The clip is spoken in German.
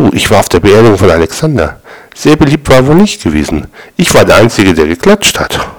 Du, ich war auf der Beerdigung von Alexander. Sehr beliebt war er wohl nicht gewesen. Ich war der Einzige, der geklatscht hat.